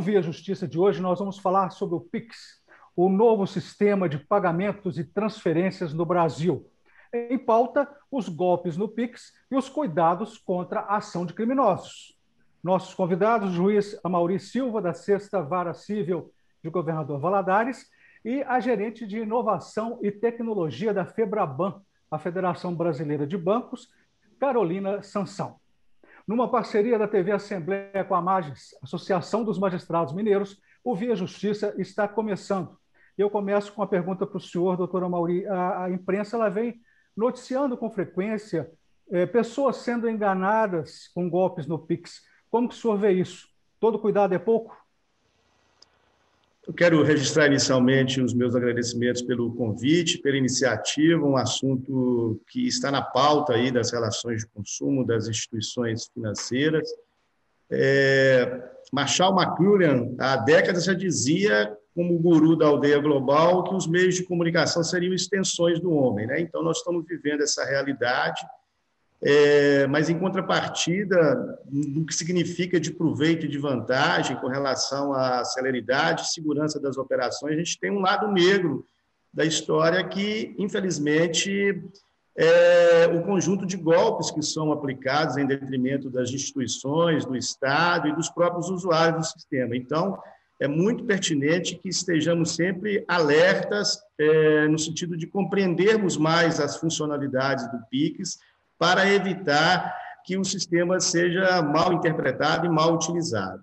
No Via Justiça de hoje, nós vamos falar sobre o PIX, o novo sistema de pagamentos e transferências no Brasil. Em pauta, os golpes no PIX e os cuidados contra a ação de criminosos. Nossos convidados, juiz Amauri Silva, da Sexta Vara Civil de Governador Valadares, e a gerente de Inovação e Tecnologia da FEBRABAN, a Federação Brasileira de Bancos, Carolina Sansão. Numa parceria da TV Assembleia com a Magis, Associação dos Magistrados Mineiros, o Via Justiça está começando. Eu começo com a pergunta para o senhor, doutor Mauri. A, a, imprensa ela vem noticiando com frequência é, pessoas sendo enganadas com golpes no Pix. Como que o senhor vê isso? Todo cuidado é pouco? Eu quero registrar inicialmente os meus agradecimentos pelo convite, pela iniciativa, um assunto que está na pauta aí das relações de consumo das instituições financeiras. É, Marshall McLuhan, há décadas, já dizia, como guru da aldeia global, que os meios de comunicação seriam extensões do homem. Né? Então, nós estamos vivendo essa realidade é, mas, em contrapartida, no que significa de proveito e de vantagem com relação à celeridade e segurança das operações, a gente tem um lado negro da história que, infelizmente, é o conjunto de golpes que são aplicados em detrimento das instituições, do Estado e dos próprios usuários do sistema. Então, é muito pertinente que estejamos sempre alertas é, no sentido de compreendermos mais as funcionalidades do PIX, para evitar que o sistema seja mal interpretado e mal utilizado.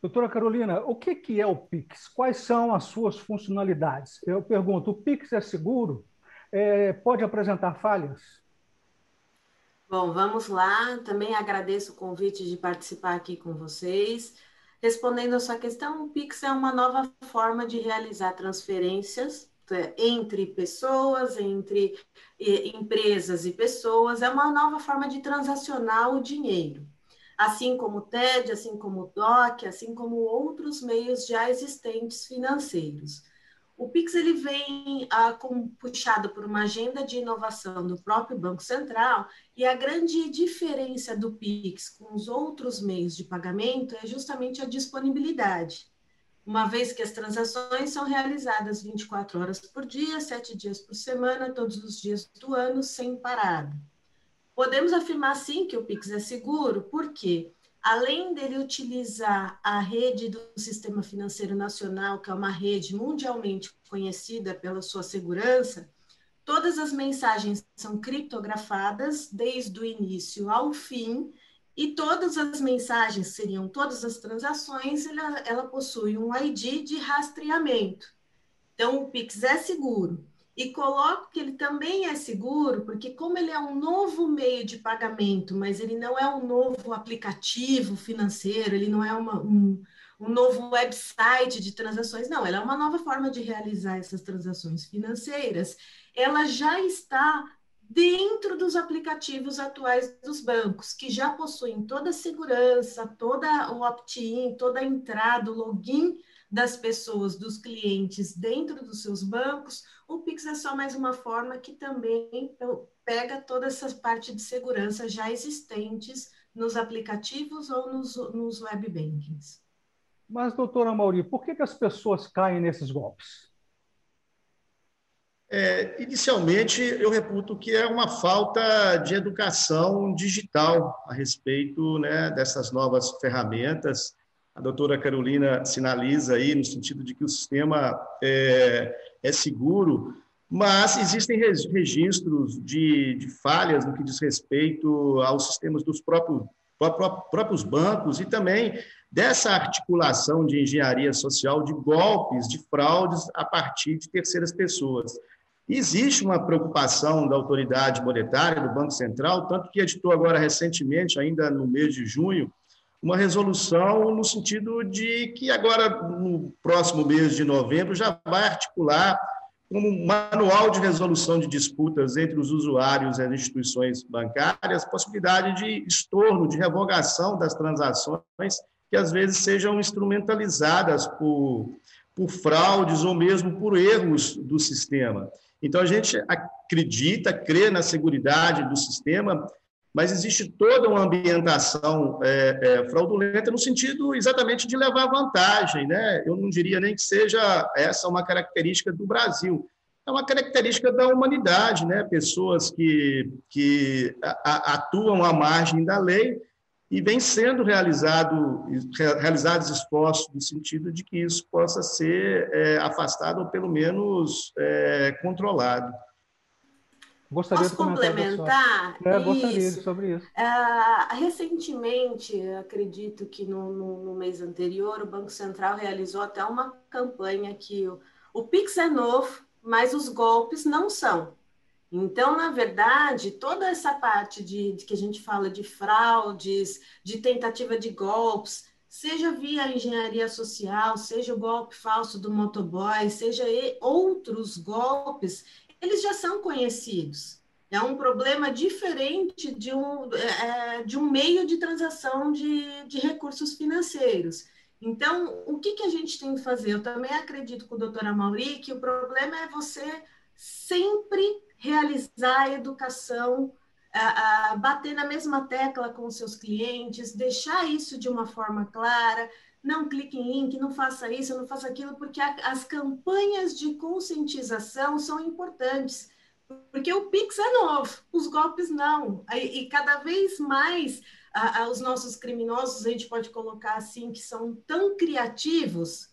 Doutora Carolina, o que é o PIX? Quais são as suas funcionalidades? Eu pergunto, o PIX é seguro? É, pode apresentar falhas? Bom, vamos lá. Também agradeço o convite de participar aqui com vocês. Respondendo a sua questão, o Pix é uma nova forma de realizar transferências entre pessoas, entre empresas e pessoas, é uma nova forma de transacionar o dinheiro. Assim como o TED, assim como o DOC, assim como outros meios já existentes financeiros. O Pix ele vem ah, com, puxado por uma agenda de inovação do próprio Banco Central e a grande diferença do Pix com os outros meios de pagamento é justamente a disponibilidade uma vez que as transações são realizadas 24 horas por dia, sete dias por semana, todos os dias do ano, sem parada. Podemos afirmar sim que o Pix é seguro, porque além dele utilizar a rede do Sistema Financeiro Nacional, que é uma rede mundialmente conhecida pela sua segurança, todas as mensagens são criptografadas desde o início ao fim e todas as mensagens seriam todas as transações, ela, ela possui um ID de rastreamento. Então, o Pix é seguro. E coloco que ele também é seguro, porque como ele é um novo meio de pagamento, mas ele não é um novo aplicativo financeiro, ele não é uma, um, um novo website de transações, não, ela é uma nova forma de realizar essas transações financeiras, ela já está dentro dos aplicativos atuais dos bancos, que já possuem toda a segurança, toda o opt-in, toda a entrada, o login das pessoas, dos clientes dentro dos seus bancos, o Pix é só mais uma forma que também pega toda essa parte de segurança já existentes nos aplicativos ou nos, nos web bankings. Mas, doutora Mauri, por que, que as pessoas caem nesses golpes? É, inicialmente, eu reputo que é uma falta de educação digital a respeito né, dessas novas ferramentas. A doutora Carolina sinaliza aí no sentido de que o sistema é, é seguro, mas existem registros de, de, falhas no que diz respeito aos sistemas dos próprios, próprios bancos e também dessa articulação de engenharia social, de golpes, de fraudes a partir de terceiras pessoas. Existe uma preocupação da autoridade monetária, do Banco Central, tanto que editou agora recentemente, ainda no mês de junho, uma resolução no sentido de que agora, no próximo mês de novembro, já vai articular um manual de resolução de disputas entre os usuários e as instituições bancárias, possibilidade de estorno, de revogação das transações que às vezes sejam instrumentalizadas por, por fraudes ou mesmo por erros do sistema. Então, a gente acredita, crê na segurança do sistema, mas existe toda uma ambientação é, é, fraudulenta no sentido exatamente de levar vantagem. Né? Eu não diria nem que seja essa uma característica do Brasil, é uma característica da humanidade, né? pessoas que, que atuam à margem da lei e vem sendo realizado, realizados esforços no sentido de que isso possa ser é, afastado ou pelo menos é, controlado. Gostaria Posso de complementar? É, gostaria sobre isso. Uh, recentemente, acredito que no, no, no, mês anterior, o Banco Central realizou até uma campanha que o, o Pix é novo, mas os golpes não são. Então, na verdade, toda essa parte de, de, que a gente fala de fraudes, de tentativa de golpes, seja via engenharia social, seja o golpe falso do motoboy, seja outros golpes, eles já são conhecidos. É um problema diferente de um, é, de um meio de transação de, de recursos financeiros. Então, o que, que a gente tem que fazer? Eu também acredito com o doutor Amauri que o problema é você sempre realizar a educação, a, a bater na mesma tecla com seus clientes, deixar isso de uma forma clara, não clique em link, não faça isso, não faça aquilo, porque a, as campanhas de conscientização são importantes. Porque o Pix é novo, os golpes não. E, e cada vez mais a, a, os nossos criminosos, a gente pode colocar assim, que são tão criativos,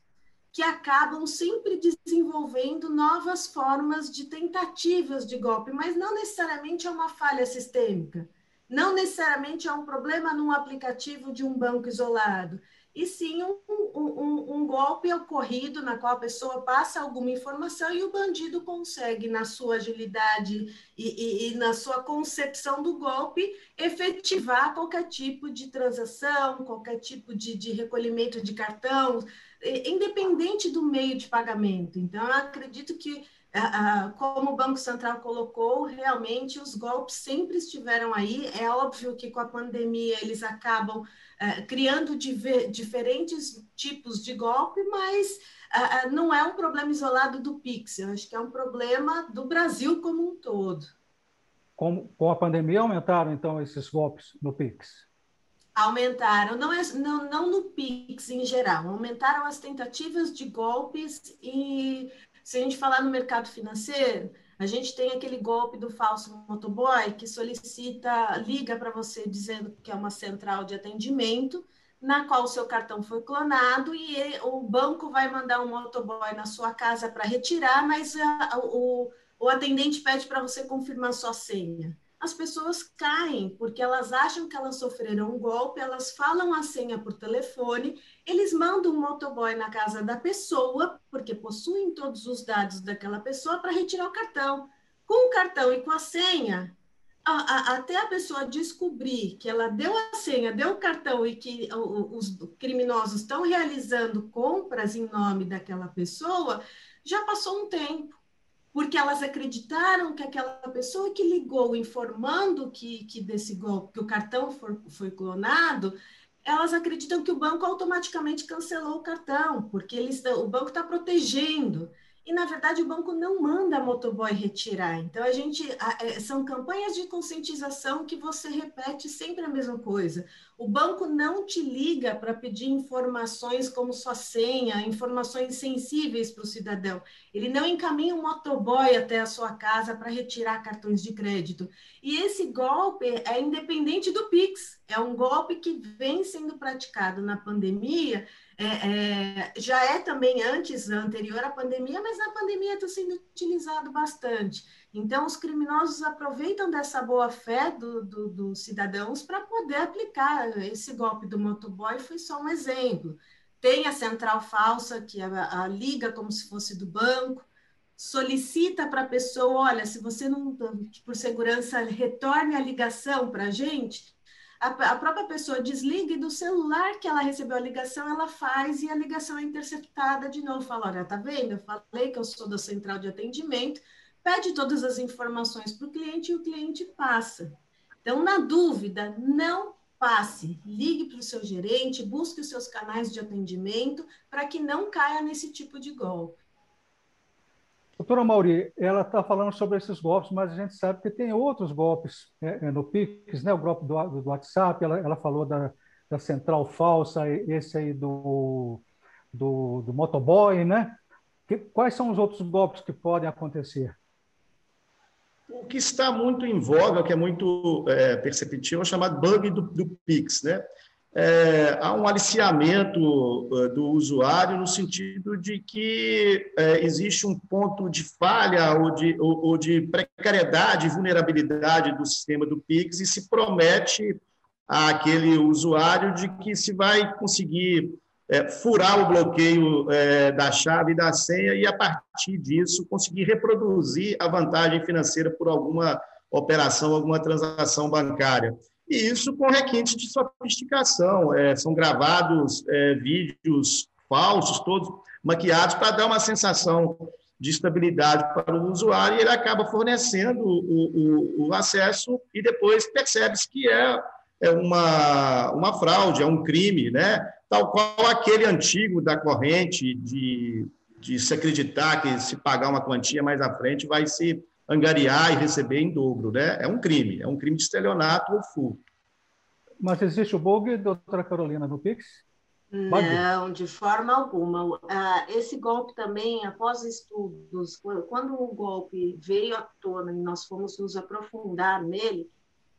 que acabam sempre desenvolvendo novas formas de tentativas de golpe, mas não necessariamente é uma falha sistêmica, não necessariamente é um problema num aplicativo de um banco isolado, e sim um, um, um, golpe ocorrido na qual a pessoa passa alguma informação e o bandido consegue, na sua agilidade e, e, e na sua concepção do golpe, efetivar qualquer tipo de transação, qualquer tipo de, de recolhimento de cartão, independente do meio de pagamento. Então, eu acredito que, como o Banco Central colocou, realmente os golpes sempre estiveram aí. É óbvio que com a pandemia eles acabam é, criando diferentes tipos de golpe, mas não é um problema isolado do Pix. Eu acho que é um problema do Brasil como um todo. Com, com a pandemia aumentaram, então, esses golpes no Pix? Aumentaram, não, é, não, não no PIX em geral, aumentaram as tentativas de golpes e se a gente falar no mercado financeiro, a gente tem aquele golpe do falso motoboy que solicita, liga para você dizendo que é uma central de atendimento, na qual o seu cartão foi clonado e ele, o banco vai mandar um motoboy na sua casa para retirar, mas a, o, o atendente pede para você confirmar sua senha as pessoas caem, porque elas acham que elas sofreram um golpe, elas falam a senha por telefone, eles mandam um motoboy na casa da pessoa, porque possuem todos os dados daquela pessoa, para retirar o cartão. Com o cartão e com a senha, a, a, até a pessoa descobrir que ela deu a senha, deu o cartão e que os criminosos estão realizando compras em nome daquela pessoa, já passou um tempo porque elas acreditaram que aquela pessoa que ligou informando que, que desse golpe, que o cartão for, foi clonado, elas acreditam que o banco automaticamente cancelou o cartão, porque eles, o banco está protegendo e na verdade o banco não manda a motoboy retirar. Então a gente é, são campanhas de conscientização que você repete sempre a mesma coisa. O banco não te liga para pedir informações como sua senha, informações sensíveis para o cidadão. Ele não encaminha um motoboy até a sua casa para retirar cartões de crédito. E esse golpe é independente do Pix. É um golpe que vem sendo praticado na pandemia é, é, já é também antes, anterior à pandemia, mas na pandemia está sendo utilizado bastante. Então, os criminosos aproveitam dessa boa-fé dos do, do cidadãos para poder aplicar. Esse golpe do motoboy foi só um exemplo. Tem a central falsa, que a, a liga como se fosse do banco, solicita para a pessoa: olha, se você não, por segurança, retorne a ligação para a gente, a, a própria pessoa desliga e do celular que ela recebeu a ligação, ela faz e a ligação é interceptada de novo. Fala, olha, tá vendo? Eu falei que eu sou da central de atendimento, pede todas as informações para o cliente e o cliente passa. Então, na dúvida, não passe, ligue para o seu gerente, busque os seus canais de atendimento para que não caia nesse tipo de golpe. Doutora Mauri, ela está falando sobre esses golpes, mas a gente sabe que tem outros golpes é, é no Pix, né? o golpe do, do WhatsApp, ela, ela falou da, da central falsa, esse aí do, do, do motoboy, né? Que, quais são os outros golpes que podem acontecer? O que está muito em voga, que é muito é, perceptível, é o chamado bug do, do Pix, né? É, há um aliciamento é, do usuário no sentido de que é, existe um ponto de falha ou de, ou, ou de precariedade, vulnerabilidade do sistema do Pix e se promete àquele usuário de que se vai conseguir é, furar o bloqueio é, da chave e da senha e, a partir disso, conseguir reproduzir a vantagem financeira por alguma operação, alguma transação bancária e isso com requintes de sofisticação. É, são gravados é, vídeos falsos, todos maquiados, para dar uma sensação de estabilidade para o usuário, e ele acaba fornecendo o, o, o acesso e depois percebe-se que é, é uma, uma fraude, é um crime, né? tal qual aquele antigo da corrente de, de se acreditar que se pagar uma quantia mais à frente vai se angariar e receber em dobro, né? É um crime, é um crime de estelionato ou furto. Mas existe o bug, doutora Carolina, no Pix? Não, de forma alguma. Ah, esse golpe também, após estudos, quando o golpe veio à tona e nós fomos nos aprofundar nele,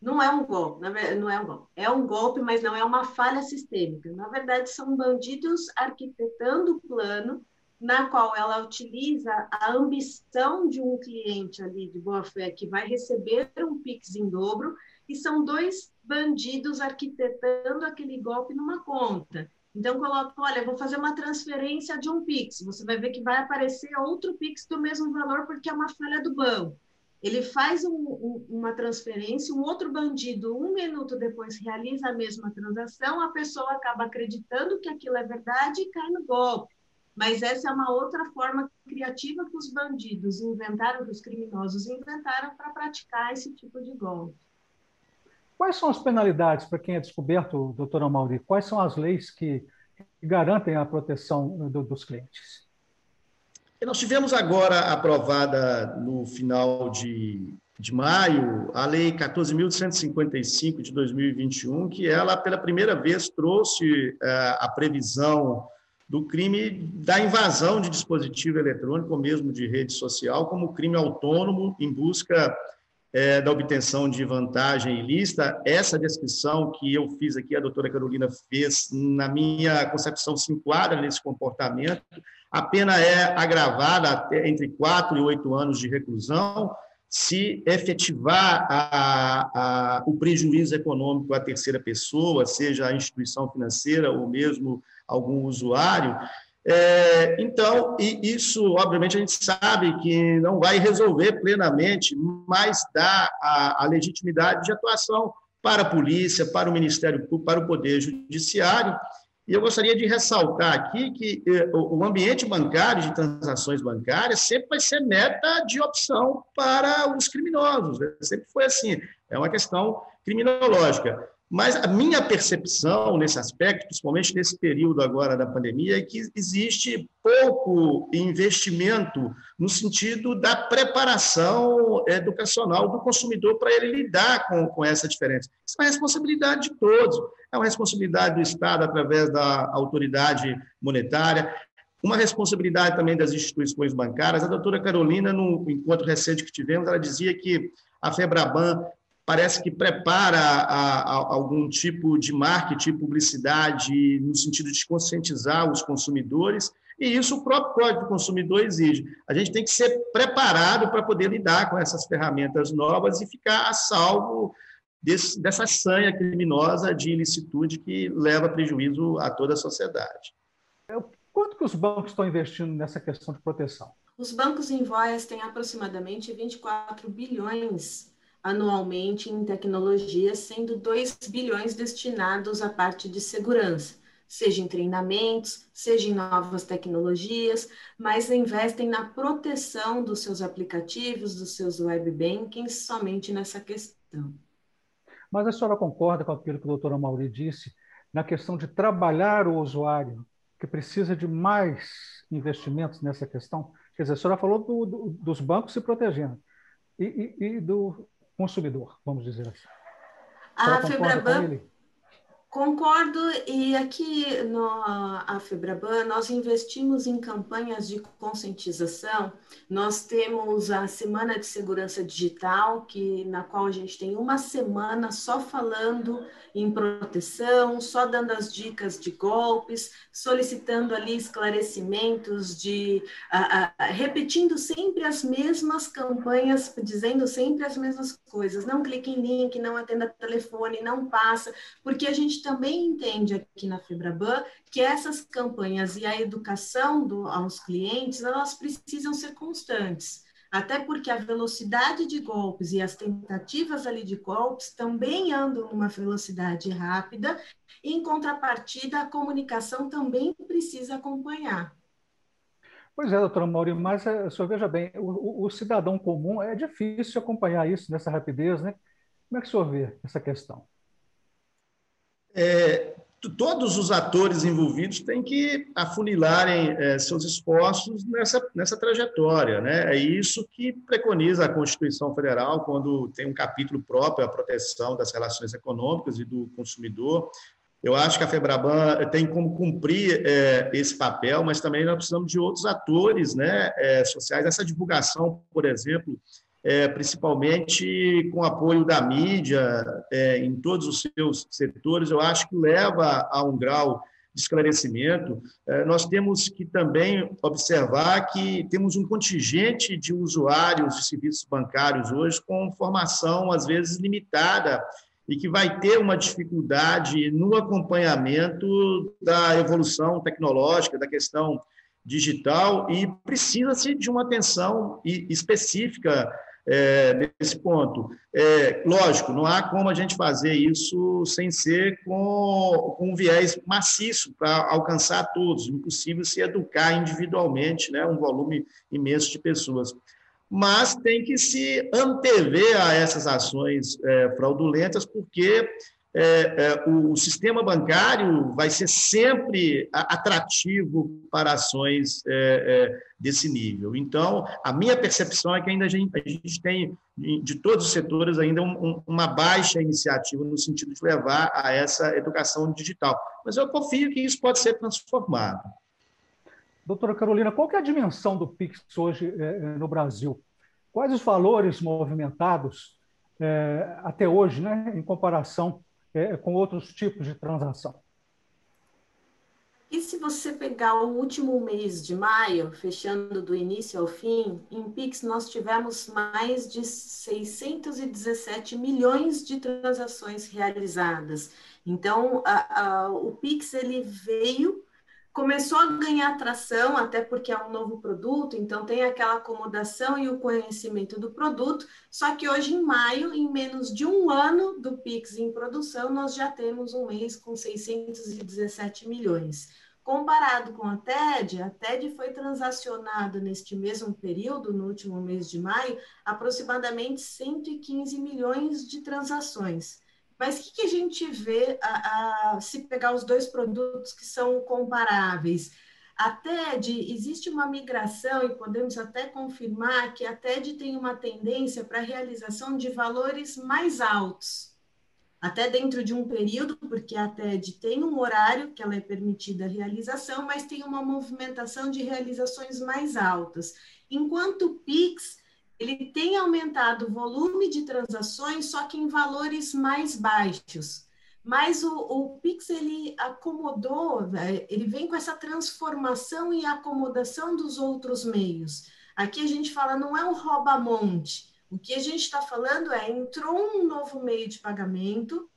não é um golpe, não é um golpe. É um golpe, mas não é uma falha sistêmica. Na verdade, são bandidos arquitetando o plano na qual ela utiliza a ambição de um cliente ali de boa fé que vai receber um Pix em dobro, e são dois bandidos arquitetando aquele golpe numa conta. Então, coloca, olha, vou fazer uma transferência de um Pix. Você vai ver que vai aparecer outro Pix do mesmo valor, porque é uma falha do banco. Ele faz um, um, uma transferência, um outro bandido, um minuto depois, realiza a mesma transação, a pessoa acaba acreditando que aquilo é verdade e cai no golpe. Mas essa é uma outra forma criativa que os bandidos inventaram, que os criminosos inventaram para praticar esse tipo de golpe. Quais são as penalidades para quem é descoberto, doutora Mauri? Quais são as leis que garantem a proteção do, dos clientes? Nós tivemos agora aprovada no final de, de maio a Lei 14.155 de 2021, que ela, pela primeira vez, trouxe uh, a previsão do crime da invasão de dispositivo eletrônico ou mesmo de rede social como crime autônomo em busca é, da obtenção de vantagem ilícita. Essa descrição que eu fiz aqui, a doutora Carolina fez, na minha concepção, se enquadra nesse comportamento. A pena é agravada até entre quatro e oito anos de reclusão se efetivar a, a, o prejuízo econômico à terceira pessoa, seja a instituição financeira ou mesmo algum usuário. É, então, e isso, obviamente, a gente sabe que não vai resolver plenamente, mas dá a, a legitimidade de atuação para a polícia, para o Ministério Público, para o Poder Judiciário. E eu gostaria de ressaltar aqui que eh, o ambiente bancário, de transações bancárias, sempre vai ser meta de opção para os criminosos. Né? Sempre foi assim. É uma questão criminológica. Mas a minha percepção nesse aspecto, principalmente nesse período agora da pandemia, é que existe pouco investimento no sentido da preparação educacional do consumidor para ele lidar com, com essa diferença. Isso é uma responsabilidade de todos, é uma responsabilidade do Estado através da autoridade monetária, uma responsabilidade também das instituições bancárias. A doutora Carolina, no encontro recente que tivemos, ela dizia que a FEBRABAN parece que prepara a, a, algum tipo de marketing, publicidade, no sentido de conscientizar os consumidores, e isso o próprio Código do Consumidor exige. A gente tem que ser preparado para poder lidar com essas ferramentas novas e ficar a salvo desse, dessa sanha criminosa de ilicitude que leva prejuízo a toda a sociedade. É, quanto que os bancos estão investindo nessa questão de proteção? Os bancos em voz têm aproximadamente 24 bilhões anualmente em tecnologia, sendo 2 bilhões destinados à parte de segurança, seja em treinamentos, seja em novas tecnologias, mas investem na proteção dos seus aplicativos, dos seus web bankings, somente nessa questão. Mas a senhora concorda com aquilo que o doutor Mauri disse, na questão de trabalhar o usuário, que precisa de mais investimentos nessa questão, Quer dizer, a senhora falou do, do, dos bancos se protegendo e, e, e, do consumidor, vamos dizer assim. A, a Febraban Concordo, e aqui no a Febraban nós investimos em campanhas de conscientização. Nós temos a Semana de Segurança Digital, que na qual a gente tem uma semana só falando em proteção, só dando as dicas de golpes, solicitando ali esclarecimentos de repetindo sempre as mesmas campanhas, dizendo sempre as mesmas coisas. Não clique em link, não atenda telefone, não passa, porque a gente também entende aqui na Febraban que essas campanhas e a educação do, aos clientes, elas precisam ser constantes até porque a velocidade de golpes e as tentativas ali de golpes também andam numa velocidade rápida, e, em contrapartida, a comunicação também precisa acompanhar. Pois é, doutora Mauri, mas é, senhor veja bem, o, o, cidadão comum é difícil acompanhar isso nessa rapidez, né? Como é que o senhor vê essa questão? É, todos os atores envolvidos têm que afunilarem é, seus esforços nessa, nessa trajetória. Né? É isso que preconiza a Constituição Federal, quando tem um capítulo próprio à proteção das relações econômicas e do consumidor. Eu acho que a FEBRABAN tem como cumprir é, esse papel, mas também nós precisamos de outros atores né, é, sociais. Essa divulgação, por exemplo, é, principalmente com apoio da mídia é, em todos os seus setores, eu acho que leva a um grau de esclarecimento. É, nós temos que também observar que temos um contingente de usuários de serviços bancários hoje com formação, às vezes, limitada e que vai ter uma dificuldade no acompanhamento da evolução tecnológica, da questão digital, e precisa-se de uma atenção específica é, nesse ponto. É, lógico, não há como a gente fazer isso sem ser com, com um viés maciço para alcançar todos. Impossível se educar individualmente, né, um volume imenso de pessoas. Mas tem que se antever a essas ações é, fraudulentas, porque é, é, o sistema bancário vai ser sempre atrativo para ações é, é, desse nível. Então, a minha percepção é que ainda a gente, a gente tem, de todos os setores, ainda um, uma baixa iniciativa no sentido de levar a essa educação digital. Mas eu confio que isso pode ser transformado. Doutora Carolina, qual é a dimensão do PIX hoje é, no Brasil? Quais os valores movimentados é, até hoje, né, em comparação é, com outros tipos de transação. E se você pegar o último mês de maio, fechando do início ao fim, em Pix nós tivemos mais de 617 milhões de transações realizadas. Então, a, a, o Pix ele veio começou a ganhar atração, até porque é um novo produto, então tem aquela acomodação e o conhecimento do produto. Só que hoje, em maio, em menos de um ano do Pix em produção, nós já temos um mês com 617 milhões. Comparado com a TED, a TED foi transacionada neste mesmo período, no último mês de maio, aproximadamente 115 milhões de transações. Mas o que, que a gente vê a, a, se pegar os dois produtos que são comparáveis? A TED, existe uma migração, e podemos até confirmar que a TED tem uma tendência para a realização de valores mais altos, até dentro de um período, porque a TED tem um horário que ela é permitida a realização, mas tem uma movimentação de realizações mais altas. Enquanto o PIX ele tem aumentado o volume de transações, só que em valores mais baixos. Mas o, o Pix ele acomodou, né, ele vem com essa transformação e acomodação dos outros meios. Aqui a gente fala, não é um rouba-monte. O que a gente está falando é, entrou um novo meio de pagamento,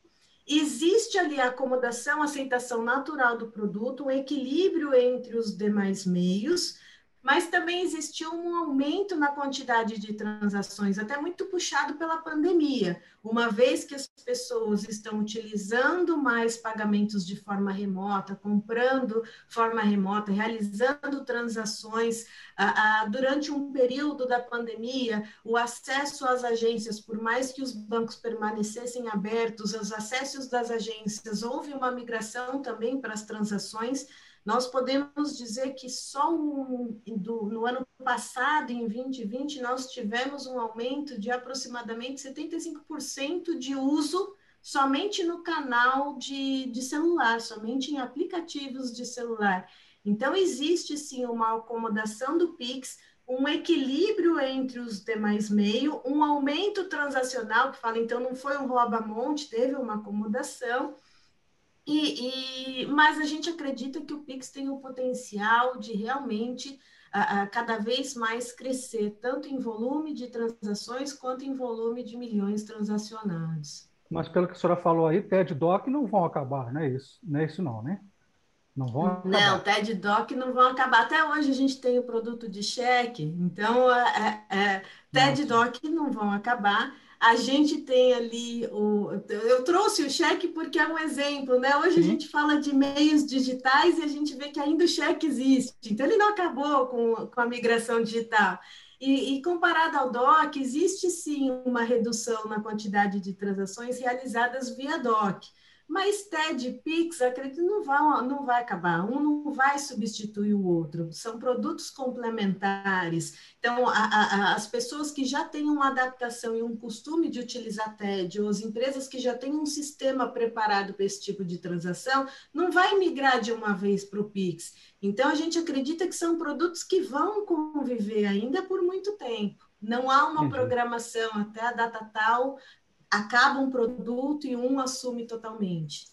existe ali a acomodação, aceitação natural do produto, um equilíbrio entre os demais meios, mas também existiu um aumento na quantidade de transações, até muito puxado pela pandemia, uma vez que as pessoas estão utilizando mais pagamentos de forma remota, comprando forma remota, realizando transações. Ah, ah, durante um período da pandemia, o acesso às agências, por mais que os bancos permanecessem abertos, os acessos das agências, houve uma migração também para as transações nós podemos dizer que só um, do, no ano passado, em 2020, nós tivemos um aumento de aproximadamente 75% de uso somente no canal de, de celular, somente em aplicativos de celular. Então, existe sim uma acomodação do Pix, um equilíbrio entre os demais meios, um aumento transacional, que fala, então, não foi um rouba-monte, teve uma acomodação, e, e, mas a gente acredita que o Pix tem o potencial de realmente a, cada vez mais crescer, tanto em volume de transações quanto em volume de milhões transacionados. Mas pelo que a senhora falou aí, TED Doc não vão acabar, não é isso? Não é isso não, né? Não vão acabar. Não, TED Doc não vão acabar. Até hoje a gente tem o produto de cheque, então é, é, é TED Doc não vão acabar. A gente tem ali o. Eu trouxe o cheque porque é um exemplo, né? Hoje Sim. a gente fala de meios digitais e a gente vê que ainda o cheque existe. Então ele não acabou com, com a migração digital. E, e, comparado ao DOC, existe sim uma redução na quantidade de transações realizadas via DOC. Mas TED e Pix, acredito, não vai, não vai acabar, um não vai substituir o outro, são produtos complementares. Então, a, a, as pessoas que já têm uma adaptação e um costume de utilizar TED, ou as empresas que já têm um sistema preparado para esse tipo de transação, não vai migrar de uma vez para o Pix. Então, a gente acredita que são produtos que vão conviver ainda por muito tempo. Não há uma programação até a data tal acaba um produto e um assume totalmente.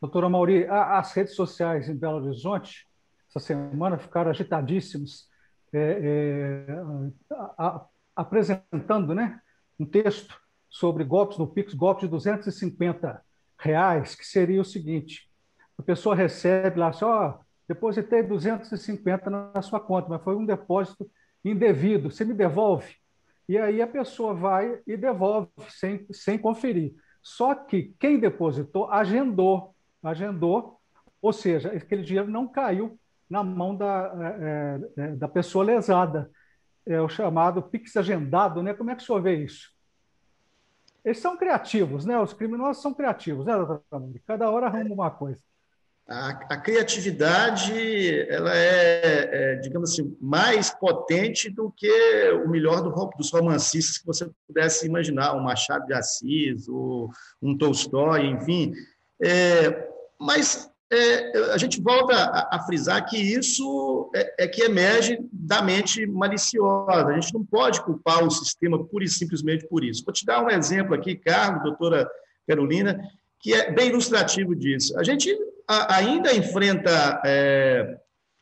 Doutora Mauri, as redes sociais em Belo Horizonte, essa semana, ficaram agitadíssimas, é, é, a, a, apresentando né, um texto sobre golpes no Pix, golpes de 250 reais, que seria o seguinte, a pessoa recebe lá, só depositei 250 na sua conta, mas foi um depósito indevido, você me devolve? E aí a pessoa vai e devolve sem, sem conferir. Só que quem depositou agendou, agendou, ou seja, aquele dinheiro não caiu na mão da, é, é, da pessoa lesada. É o chamado Pix agendado, né? Como é que o senhor vê isso? Eles são criativos, né? Os criminosos são criativos, né, Cada hora arruma uma coisa. A, a, criatividade ela é, é, digamos assim, mais potente do que o melhor do, dos romancistas que você pudesse imaginar, um Machado de Assis, ou um Tolstói, enfim. É, mas é, a gente volta a, a, frisar que isso é, é, que emerge da mente maliciosa. A gente não pode culpar o sistema pura e simplesmente por isso. Vou te dar um exemplo aqui, Carlos, doutora Carolina, que é bem ilustrativo disso. A gente ainda enfrenta é,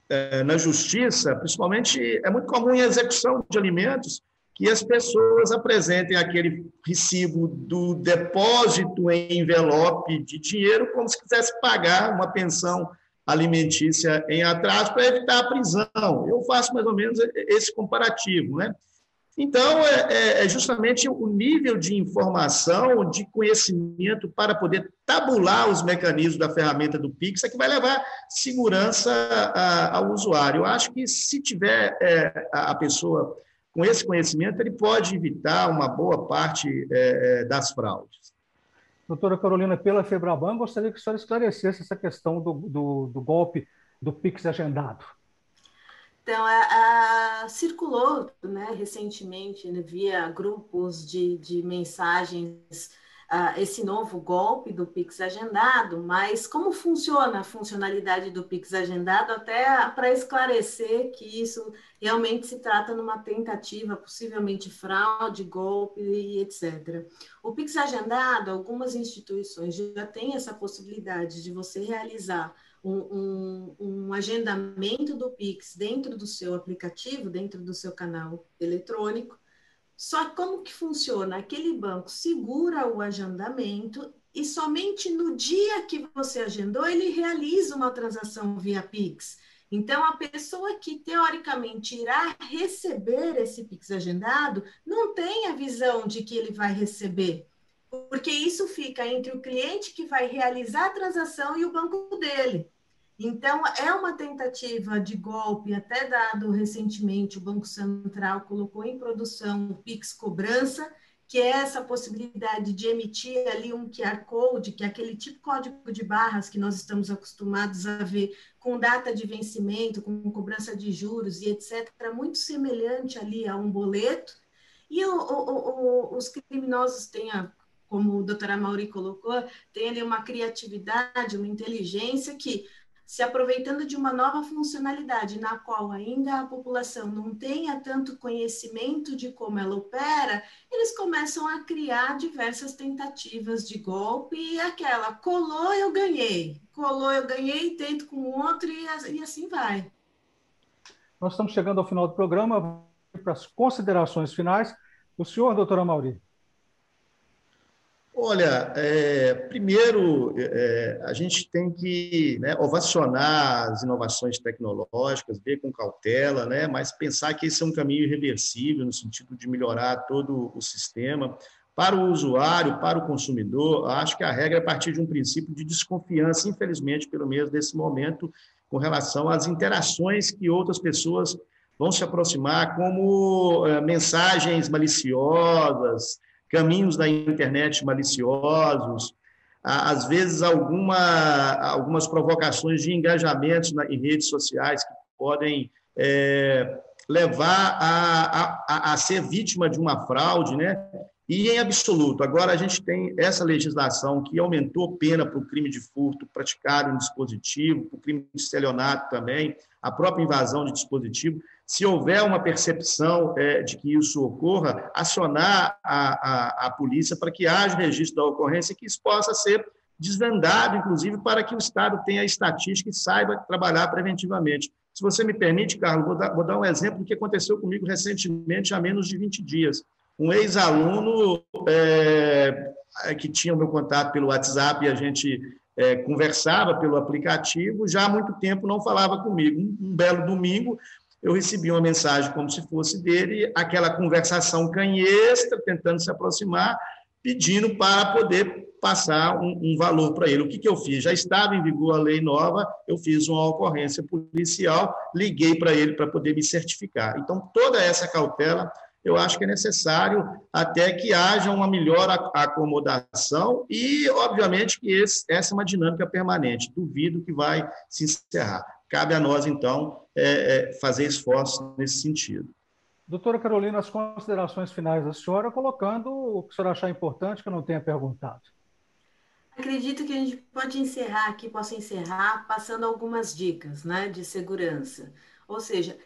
é, na justiça, principalmente, é muito comum em execução de alimentos, que as pessoas apresentem aquele recibo do depósito em envelope de dinheiro como se quisesse pagar uma pensão alimentícia em atraso para evitar a prisão. Eu faço mais ou menos esse comparativo, né? Então, é, é, é, justamente o nível de informação, de conhecimento para poder tabular os mecanismos da ferramenta do Pix é que vai levar segurança ao usuário. Eu acho que se tiver é, a pessoa com esse conhecimento, ele pode evitar uma boa parte é, é, das fraudes. Doutora Carolina, pela Febraban, gostaria que a senhora esclarecesse essa questão do, do, do golpe do Pix agendado. Então, a, a, circulou né, recentemente né, via grupos de, de mensagens uh, esse novo golpe do Pix agendado, mas como funciona a funcionalidade do Pix agendado, até para esclarecer que isso realmente se trata numa tentativa, possivelmente fraude, golpe e etc. O Pix agendado, algumas instituições já têm essa possibilidade de você realizar um, um, agendamento do Pix dentro do seu aplicativo, dentro do seu canal eletrônico. Só como que funciona? Aquele banco segura o agendamento e somente no dia que você agendou ele realiza uma transação via Pix. Então, a pessoa que teoricamente irá receber esse Pix agendado não tem a visão de que ele vai receber, porque isso fica entre o cliente que vai realizar a transação e o banco dele. Então, é uma tentativa de golpe, até dado recentemente, o Banco Central colocou em produção o PIX Cobrança, que é essa possibilidade de emitir ali um QR Code, que é aquele tipo de código de barras que nós estamos acostumados a ver com data de vencimento, com cobrança de juros e etc., muito semelhante ali a um boleto, e o, o, o, os criminosos têm, a, como o doutora Mauri colocou, têm ali uma criatividade, uma inteligência que se aproveitando de uma nova funcionalidade na qual ainda a população não tenha tanto conhecimento de como ela opera, eles começam a criar diversas tentativas de golpe e aquela colou eu ganhei, colou eu ganhei, tento com outro e, assim vai. Nós estamos chegando ao final do programa para as considerações finais. O senhor, doutora Mauri. Olha, é, primeiro, é, a gente tem que né, ovacionar as inovações tecnológicas, ver com cautela, né, mas pensar que esse é um caminho irreversível no sentido de melhorar todo o sistema. Para o usuário, para o consumidor, acho que a regra é a partir de um princípio de desconfiança, infelizmente, pelo menos nesse momento, com relação às interações que outras pessoas vão se aproximar, como é, mensagens maliciosas, caminhos da internet maliciosos, às vezes alguma, algumas provocações de engajamentos em redes sociais que podem é, levar a, a, a ser vítima de uma fraude, né? E em absoluto, agora a gente tem essa legislação que aumentou pena para o crime de furto praticado em dispositivo, para o crime de estelionato também, a própria invasão de dispositivo se houver uma percepção é, de que isso ocorra, acionar a, a, a polícia para que haja registro da ocorrência e que isso possa ser desvendado, inclusive, para que o Estado tenha estatística e saiba trabalhar preventivamente. Se você me permite, Carlos, vou dar, vou dar um exemplo do que aconteceu comigo recentemente, há menos de 20 dias. Um ex-aluno é, que tinha o meu contato pelo WhatsApp e a gente é, conversava pelo aplicativo, já há muito tempo não falava comigo. Um, um belo domingo, eu recebi uma mensagem como se fosse dele, aquela conversação canhestra, tentando se aproximar, pedindo para poder passar um, um valor para ele. O que, que eu fiz? Já estava em vigor a lei nova, eu fiz uma ocorrência policial, liguei para ele para poder me certificar. Então, toda essa cautela eu acho que é necessário até que haja uma melhor acomodação e, obviamente, que esse, essa é uma dinâmica permanente. Duvido que vai se encerrar. Cabe a nós, então, é, é, fazer esforços nesse sentido. Doutora Carolina, as considerações finais da senhora, colocando o que a senhora achar importante que eu não tenha perguntado. Acredito que a gente pode encerrar aqui, posso encerrar passando algumas dicas né, de segurança. Ou seja,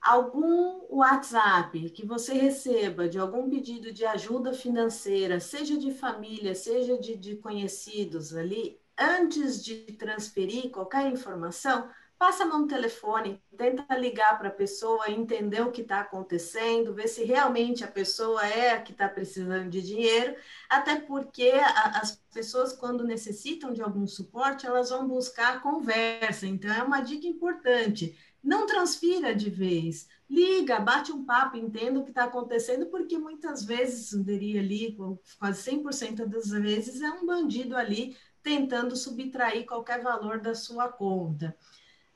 algum WhatsApp que você receba de algum pedido de ajuda financeira, seja de família, seja de, de conhecidos ali, antes de transferir qualquer informação, passa a mão no telefone, tenta ligar para a pessoa, entender o que está acontecendo, ver se realmente a pessoa é a que está precisando de dinheiro, até porque a, as pessoas, quando necessitam de algum suporte, elas vão buscar conversa. Então, é uma dica importante. Não transfira de vez. Liga, bate um papo, entenda o que está acontecendo, porque muitas vezes, diria ali, quase 100% das vezes, é um bandido ali tentando subtrair qualquer valor da sua conta.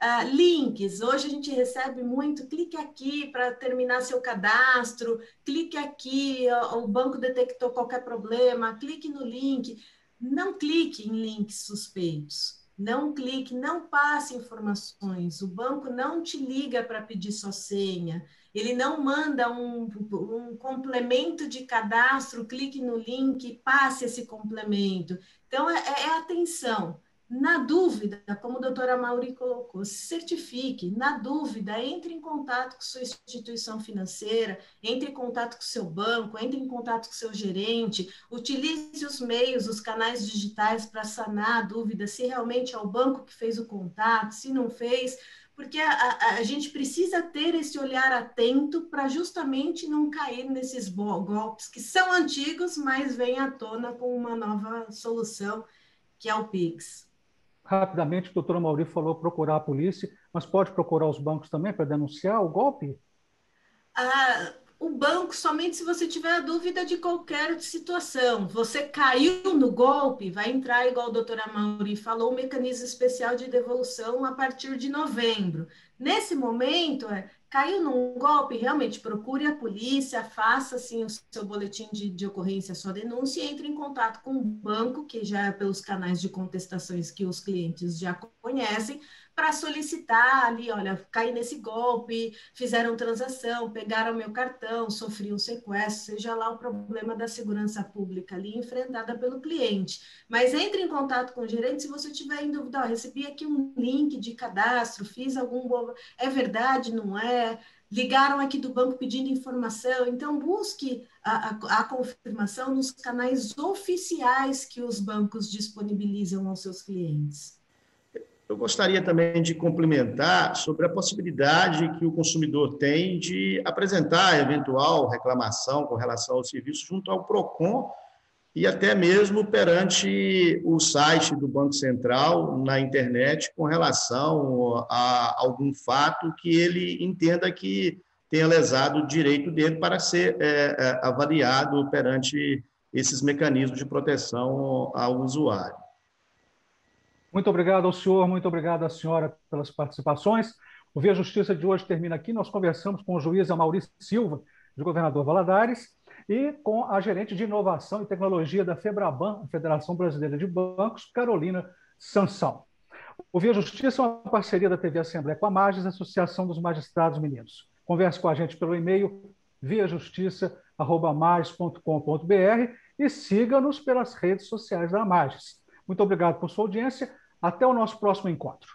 Uh, links, hoje a gente recebe muito, clique aqui para terminar seu cadastro, clique aqui, o banco detectou qualquer problema, clique no link. Não clique em links suspeitos, não clique, não passe informações, o banco não te liga para pedir sua senha, ele não manda um, um complemento de cadastro, clique no link, passe esse complemento. Então, é, é atenção na dúvida, como a doutora Mauri colocou, se certifique. Na dúvida, entre em contato com sua instituição financeira, entre em contato com seu banco, entre em contato com seu gerente, utilize os meios, os canais digitais para sanar a dúvida se realmente é o banco que fez o contato, se não fez, porque a, a, a gente precisa ter esse olhar atento para justamente não cair nesses golpes que são antigos, mas vêm à tona com uma nova solução, que é o Pix rapidamente, o doutor Mauri falou procurar a polícia, mas pode procurar os bancos também para denunciar o golpe? Ah, o banco somente se você tiver dúvida de qualquer situação. Você caiu no golpe, vai entrar, igual a doutora Mauri falou, um mecanismo especial de devolução a partir de novembro. Nesse momento, é caiu num golpe, realmente procure a polícia, faça assim o seu boletim de, de ocorrência, a sua denúncia e entre em contato com o banco, que já é pelos canais de contestações que os clientes já conhecem, para solicitar ali, olha, caí nesse golpe, fizeram transação, pegaram meu cartão, sofri um sequestro, seja lá o problema da segurança pública ali enfrentada pelo cliente. Mas entre em contato com o gerente se você tiver em dúvida, recebi aqui um link de cadastro, fiz algum é verdade, não é? Ligaram aqui do banco pedindo informação, então busque a, a, a confirmação nos canais oficiais que os bancos disponibilizam aos seus clientes. Eu gostaria também de complementar sobre a possibilidade que o consumidor tem de apresentar eventual reclamação com relação ao serviço junto ao PROCON e até mesmo perante o site do Banco Central na internet com relação a algum fato que ele entenda que tenha lesado o direito dele para ser é, é avaliado perante esses mecanismos de proteção ao usuário. Muito obrigado ao senhor, muito obrigado à senhora pelas participações. O Via Justiça de hoje termina aqui. Nós conversamos com o juiz Maurício Silva, de Governador Valadares, e com a gerente de inovação e tecnologia da FEBRABAN, Federação Brasileira de Bancos, Carolina Sansão. O Via Justiça é uma parceria da TV Assembleia com a Magis, Associação dos Magistrados Mineiros. Converse com a gente pelo e-mail viajustiça.mais.com.br e siga-nos pelas redes sociais da Magis. Muito obrigado por sua audiência até o nosso próximo encontro.